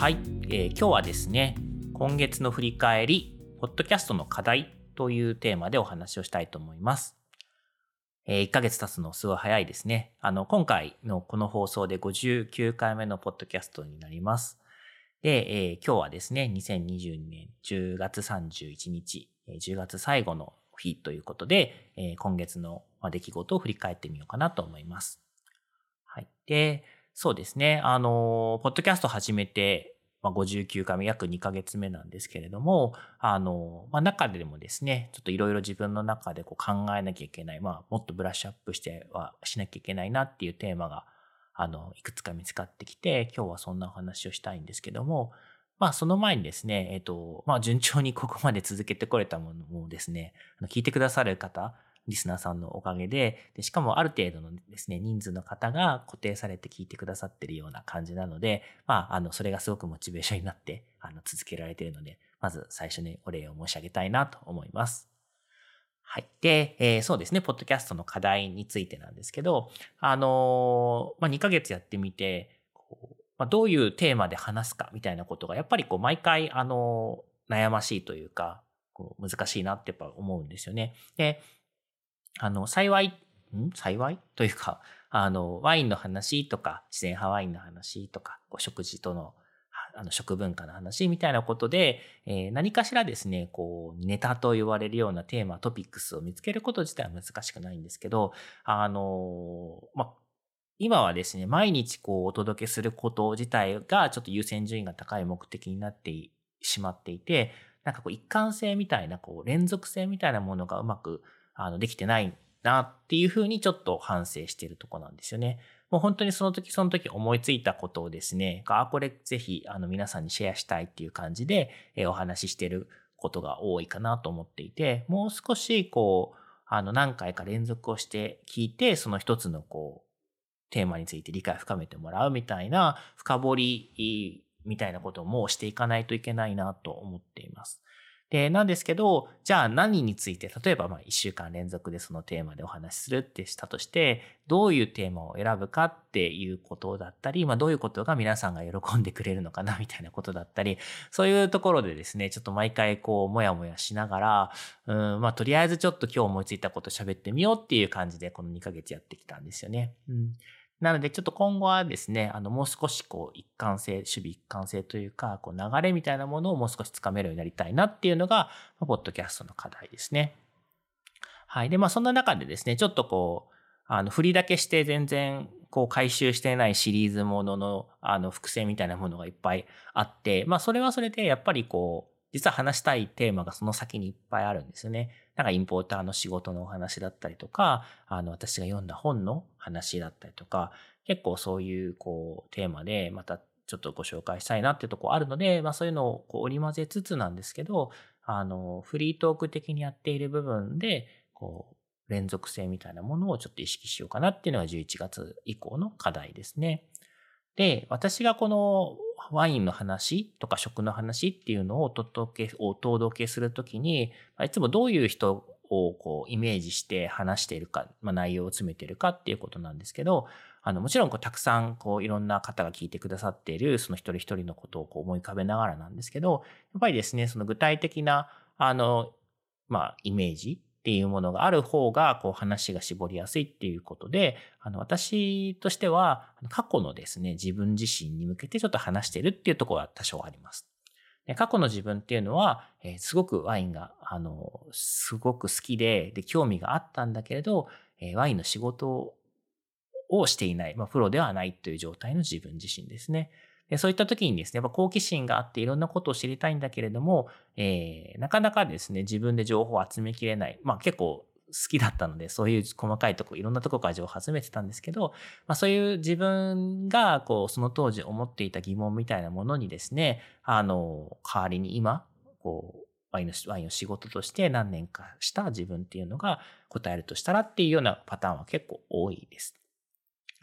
はい、えー今日はですね、今月の振り返り、ポッドキャストの課題というテーマでお話をしたいと思います。えー1ヶ月経つのすごい早いですね。あの、今回のこの放送で59回目のポッドキャストになります。で、えー今日はですね、2022年10月31日、えー10月最後の日ということで、えー今月の出来事を振り返ってみようかなと思います。はい。で、そうですね。あの、ポッドキャスト始めて、まあ、59回目、約2ヶ月目なんですけれども、あの、まあ、中でもですね、ちょっといろいろ自分の中でこう考えなきゃいけない、まあ、もっとブラッシュアップしてはしなきゃいけないなっていうテーマが、あの、いくつか見つかってきて、今日はそんなお話をしたいんですけども、まあ、その前にですね、えっ、と、まあ、順調にここまで続けてこれたものもですね、聞いてくださる方、リスナーさんのおかげでで、しかもある程度のですね、人数の方が固定されて聞いてくださってるような感じなので、まあ、あの、それがすごくモチベーションになって、あの、続けられているので、まず最初にお礼を申し上げたいなと思います。はい。で、えーそうですね、ポッドキャストの課題についてなんですけど、あのーまあ、2ヶ月やってみて、こうまあ、どういうテーマで話すかみたいなことが、やっぱりこう、毎回、あのー悩ましいというか、こう難しいなってやっぱ思うんですよね。で、あの、幸い、ん？幸い？というか、あの、ワインの話とか、自然派ワインの話とか、こう食事との、あの、食文化の話みたいなことで、えー何かしらですね、こう、ネタと言われるようなテーマ、トピックスを見つけること自体は難しくないんですけど、あの、ま、今はですね、毎日こう、お届けすること自体が、ちょっと優先順位が高い目的になってしまっていて、なんかこう、一貫性みたいな、こう、連続性みたいなものがうまく、あの、できてないなっていうふうにちょっと反省してるとこなんですよね。もう本当にその時その時思いついたことをですね、あ、これぜひあの皆さんにシェアしたいっていう感じで、えお話ししてることが多いかなと思っていて、もう少しこう、あの何回か連続をして聞いて、その一つのこう、テーマについて理解を深めてもらうみたいな深掘りみたいなこともしていかないといけないなと思っています。で、なんですけど、じゃあ何について、例えばまあ1週間連続でそのテーマでお話しするってしたとして、どういうテーマを選ぶかっていうことだったり、まあどういうことが皆さんが喜んでくれるのかなみたいなことだったり、そういうところでですね、ちょっと毎回こう、もやもやしながら、うん、まあとりあえずちょっと今日思いついたこと喋ってみようっていう感じで、この2ヶ月やってきたんですよね。うん。なので、ちょっと今後はですね、あの、もう少しこう、一貫性、守備一貫性というか、こう、流れみたいなものをもう少しつかめるようになりたいなっていうのが、ポッドキャストの課題ですね。はい。で、まあ、そんな中でですね、ちょっとこう、あの、振りだけして全然、こう、回収してないシリーズものの、あの、複製みたいなものがいっぱいあって、まあ、それはそれで、やっぱりこう、実は話したいテーマがその先にいっぱいあるんですよね。なんかインポーターの仕事のお話だったりとか、あの、私が読んだ本の話だったりとか、結構そういうこうテーマでまたちょっとご紹介したいなっていうところあるので、まあそういうのをこう織り交ぜつつなんですけど、あの、フリートーク的にやっている部分で、こう、連続性みたいなものをちょっと意識しようかなっていうのが11月以降の課題ですね。で、私がこのワインの話とか食の話っていうのをお届け、お届けするときに、いつもどういう人をこうイメージして話しているか、まあ、内容を詰めているかっていうことなんですけど、あの、もちろんこうたくさんこういろんな方が聞いてくださっているその一人一人のことをこう思い浮かべながらなんですけど、やっぱりですね、その具体的な、あの、まあ、イメージっていうものがある方が、こう話が絞りやすいっていうことで、あの、私としては、過去のですね、自分自身に向けてちょっと話してるっていうところは多少あります。で過去の自分っていうのは、えーすごくワインが、あの、すごく好きで、で、興味があったんだけれど、えーワインの仕事をしていない、まあ、プロではないという状態の自分自身ですね。でそういった時にですね、やっぱ好奇心があっていろんなことを知りたいんだけれども、えーなかなかですね、自分で情報を集めきれない。まあ結構好きだったので、そういう細かいとこ、いろんなとこから情報を集めてたんですけど、まあそういう自分が、こう、その当時思っていた疑問みたいなものにですね、あの、代わりに今、こう、ワインの、ワインを仕事として何年かした自分っていうのが答えるとしたらっていうようなパターンは結構多いです。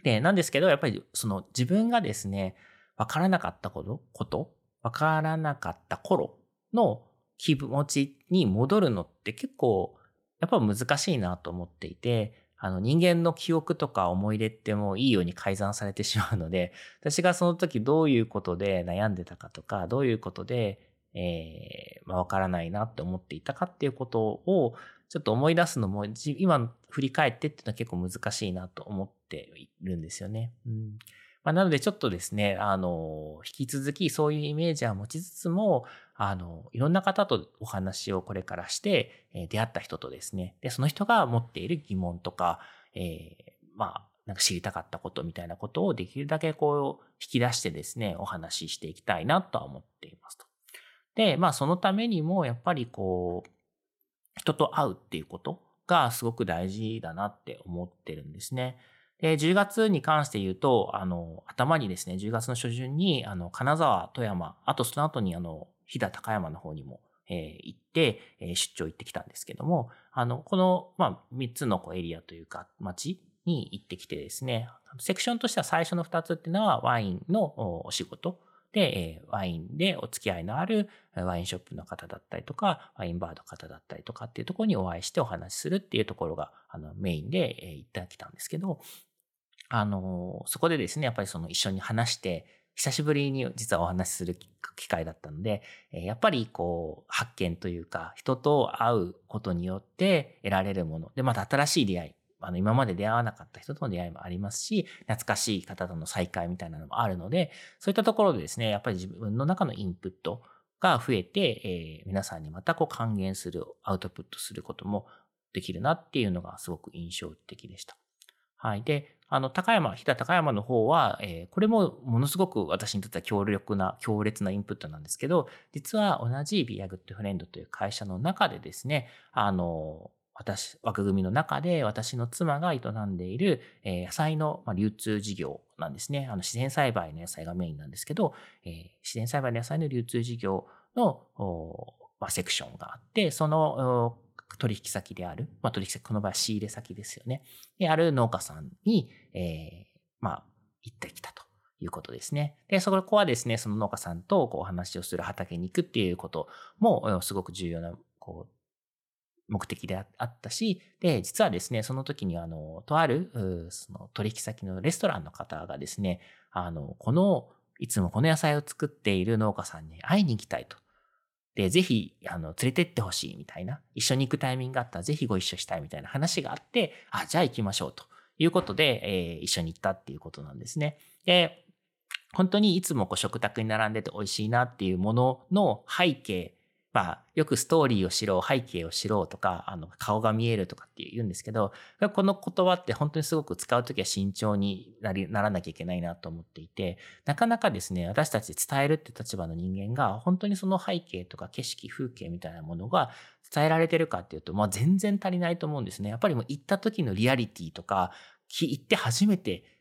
で、なんですけど、やっぱりその自分がですね、わからなかったこと、こと？わからなかった頃？の気持ちに戻るのって結構やっぱ難しいなと思っていて、あの人間の記憶とか思い出ってもういいように改ざんされてしまうので、私がその時どういうことで悩んでたかとか、どういうことで、えー、まあ、わからないなって思っていたかっていうことをちょっと思い出すのも、今振り返ってっていうのは結構難しいなと思っているんですよね。うん。まあ、なのでちょっとですね、あの、引き続きそういうイメージは持ちつつも、あの、いろんな方とお話をこれからして、え、出会った人とですね、で、その人が持っている疑問とか、えー、まあ、なんか知りたかったことみたいなことをできるだけこう引き出してですね、お話ししていきたいなとは思っていますと。で、まあそのためにもやっぱりこう、人と会うっていうことがすごく大事だなって思ってるんですね。で、10月に関して言うと、あの、頭にですね、10月の初旬に、あの、金沢、富山、あとその後に、あの、飛騨高山の方にも、え、行って、え、出張行ってきたんですけども、あの、この、まあ、3つのこうエリアというか、町に行ってきてですね、セクションとしては最初の2つっていうのは、ワインのお仕事。で、えワインでお付き合いのあるワインショップの方だったりとか、ワインバーの方だったりとかっていうところにお会いしてお話しするっていうところがあのメインで行ってきたんですけど、あの、そこでですね、やっぱりその一緒に話して、久しぶりに実はお話しする機会だったので、やっぱりこう、発見というか、人と会うことによって得られるもの。で、また新しい出会い。あの、今まで出会わなかった人との出会いもありますし、懐かしい方との再会みたいなのもあるので、そういったところでですね、やっぱり自分の中のインプットが増えて、えー、皆さんにまたこう還元する、アウトプットすることもできるなっていうのがすごく印象的でした。はい。で、あの、高山、飛騨高山の方は、えー、これもものすごく私にとっては強力な、強烈なインプットなんですけど、実は同じビアグッドフレンドという会社の中でですね、あの、私、枠組みの中で私の妻が営んでいる、えー、野菜の、流通事業なんですね。あの自然栽培の野菜がメインなんですけど、えー、自然栽培の野菜の流通事業の、まあ、セクションがあって、その取引先である、まあ、取引先、この場合は仕入れ先ですよね。で、ある農家さんに、えー、まあ、行ってきたということですね。で、そこはですね、その農家さんとこうお話をする畑に行くっていうことも、すごく重要な、こう、目的であったし、で、実はですね、その時にあの、とある、その取引先のレストランの方がですね、あの、この、いつもこの野菜を作っている農家さんに会いに行きたいと。で、ぜひ、あの、連れてってほしいみたいな、一緒に行くタイミングがあったらぜひご一緒したいみたいな話があって、あ、じゃあ行きましょうということで、えー、一緒に行ったっていうことなんですね。で、本当にいつもこう食卓に並んでて美味しいなっていうものの背景まあ、よくストーリーを知ろう、背景を知ろうとか、あの、顔が見えるとかって言うんですけど、この言葉って本当にすごく使うときは慎重になり、ならなきゃいけないなと思っていて、なかなかですね、私たち伝えるって立場の人間が、本当にその背景とか景色、風景みたいなものが伝えられてるかっていうと、まあ全然足りないと思うんですね。やっぱりもう行った時のリアリティとか、行って初めて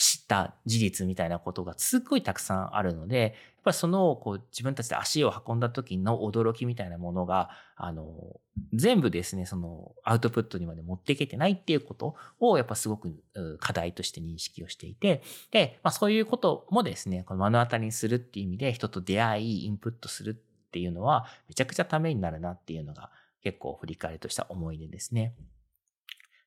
知った事実みたいなことがすっごいたくさんあるので、やっぱりそのこう自分たちで足を運んだ時の驚きみたいなものが、あの、全部ですね、そのアウトプットにまで持っていけてないっていうことをやっぱすごく課題として認識をしていて、で、まあそういうこともですね、この目の当たりにするっていう意味で人と出会い、インプットするっていうのはめちゃくちゃためになるなっていうのが結構振り返りとした思い出ですね。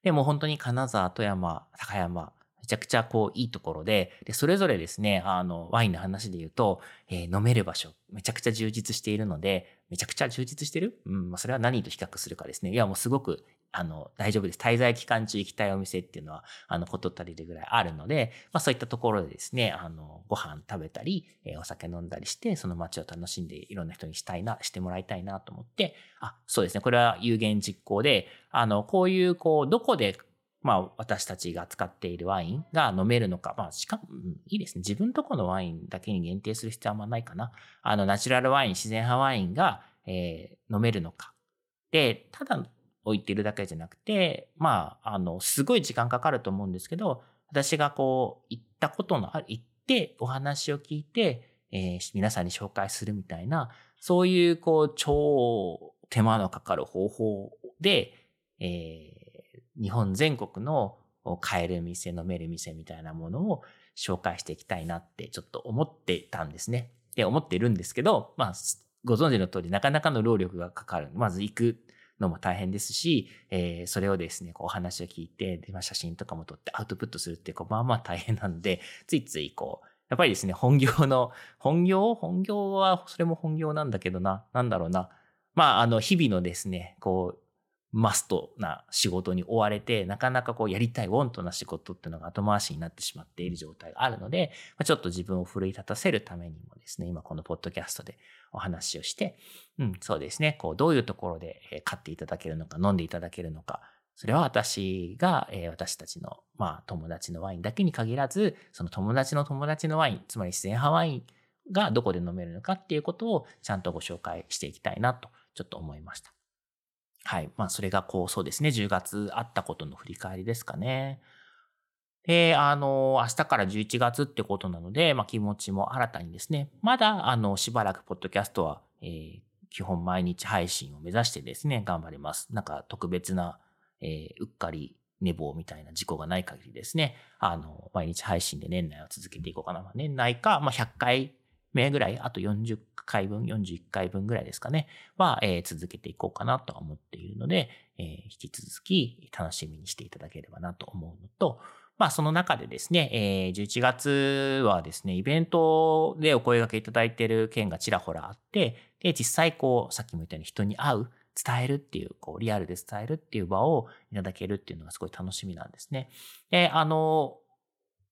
でも本当に金沢、富山、高山、めちゃくちゃこういいところで、で、それぞれですね、あの、ワインの話で言うと、えー、飲める場所、めちゃくちゃ充実しているので、めちゃくちゃ充実してる？うん、まあ、それは何と比較するかですね。いや、もうすごく、あの、大丈夫です。滞在期間中行きたいお店っていうのは、あの、こと足りるぐらいあるので、まあそういったところでですね、あの、ご飯食べたり、えー、お酒飲んだりして、その街を楽しんでいろんな人にしたいな、してもらいたいなと思って、あ、そうですね。これは有言実行で、あの、こういう、こう、どこでまあ、私たちが使っているワインが飲めるのか。まあ、しかも、いいですね。自分とこのワインだけに限定する必要はあんまないかな。あの、ナチュラルワイン、自然派ワインが、えー、飲めるのか。で、ただ、置いてるだけじゃなくて、まあ、あの、すごい時間かかると思うんですけど、私がこう、行ったことのある、行ってお話を聞いて、えー、皆さんに紹介するみたいな、そういうこう、超手間のかかる方法で、えー、日本全国の買える店、飲める店みたいなものを紹介していきたいなってちょっと思ってたんですね。で、思ってるんですけど、まあ、ご存知の通りなかなかの労力がかかる。まず行くのも大変ですし、えー、それをですね、こうお話を聞いて、で、まあ、写真とかも撮ってアウトプットするって、こう、まあまあ大変なので、ついついこう、やっぱりですね、本業の、本業？本業は、それも本業なんだけどな、なんだろうな。まあ、あの、日々のですね、こう、マストな仕事に追われて、なかなかこうやりたいウォントな仕事っていうのが後回しになってしまっている状態があるので、ちょっと自分を奮い立たせるためにもですね、今このポッドキャストでお話をして、うん、そうですね、こうどういうところで買っていただけるのか、飲んでいただけるのか、それは私が、えー、私たちの、まあ、友達のワインだけに限らず、その友達の友達のワイン、つまり自然派ワインがどこで飲めるのかっていうことをちゃんとご紹介していきたいなと、ちょっと思いました。はい。まあ、それがこう、そうですね。10月あったことの振り返りですかね。で、あの、明日から11月ってことなので、まあ、気持ちも新たにですね、まだ、あの、しばらくポッドキャストは、えー、基本毎日配信を目指してですね、頑張ります。なんか特別な、えー、うっかり寝坊みたいな事故がない限りですね、あの、毎日配信で年内は続けていこうかな。年内か、まあ、100回目ぐらい、あと40回分、41回分ぐらいですかね、は、えー、続けていこうかなと思っているので、えー、引き続き楽しみにしていただければなと思うのと、まあ、その中でですね、えー、11月はですね、イベントでお声掛けいただいている件がちらほらあって、で、実際こう、さっきも言ったように人に会う、伝えるっていう、こう、リアルで伝えるっていう場をいただけるっていうのがすごい楽しみなんですね。で、あの、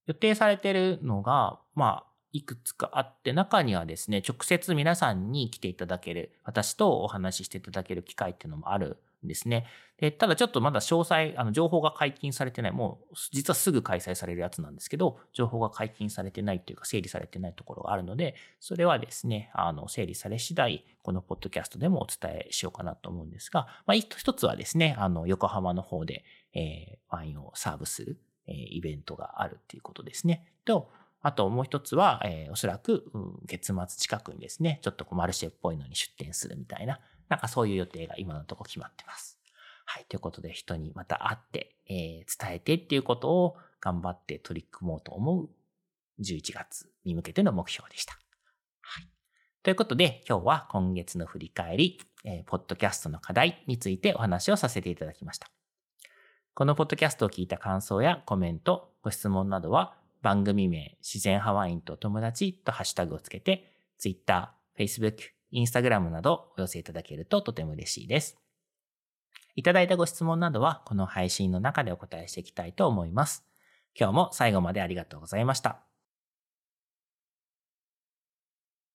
予定されているのが、まあ、いくつかあって、中にはですね、直接皆さんに来ていただける、私とお話ししていただける機会っていうのもあるんですね。で、ただちょっとまだ詳細、あの、情報が解禁されてない、もう、実はすぐ開催されるやつなんですけど、情報が解禁されてないというか、整理されてないところがあるので、それはですね、あの、整理され次第、このポッドキャストでもお伝えしようかなと思うんですが、まあ、一つはですね、あの、横浜の方で、えー、ワインをサーブする、えー、イベントがあるっていうことですね。と、あともう一つは、えー、おそらく、うん、月末近くにですね、ちょっとこうマルシェっぽいのに出店するみたいな、なんかそういう予定が今のところ決まってます。はい。ということで、人にまた会って、えー、伝えてっていうことを頑張って取り組もうと思う11月に向けての目標でした。はい。ということで、今日は今月の振り返り、えー、ポッドキャストの課題についてお話をさせていただきました。このポッドキャストを聞いた感想やコメント、ご質問などは、番組名、自然ハワインと友達とハッシュタグをつけて、Twitter、Facebook、Instagram などお寄せいただけるととても嬉しいです。いただいたご質問などはこの配信の中でお答えしていきたいと思います。今日も最後までありがとうございました。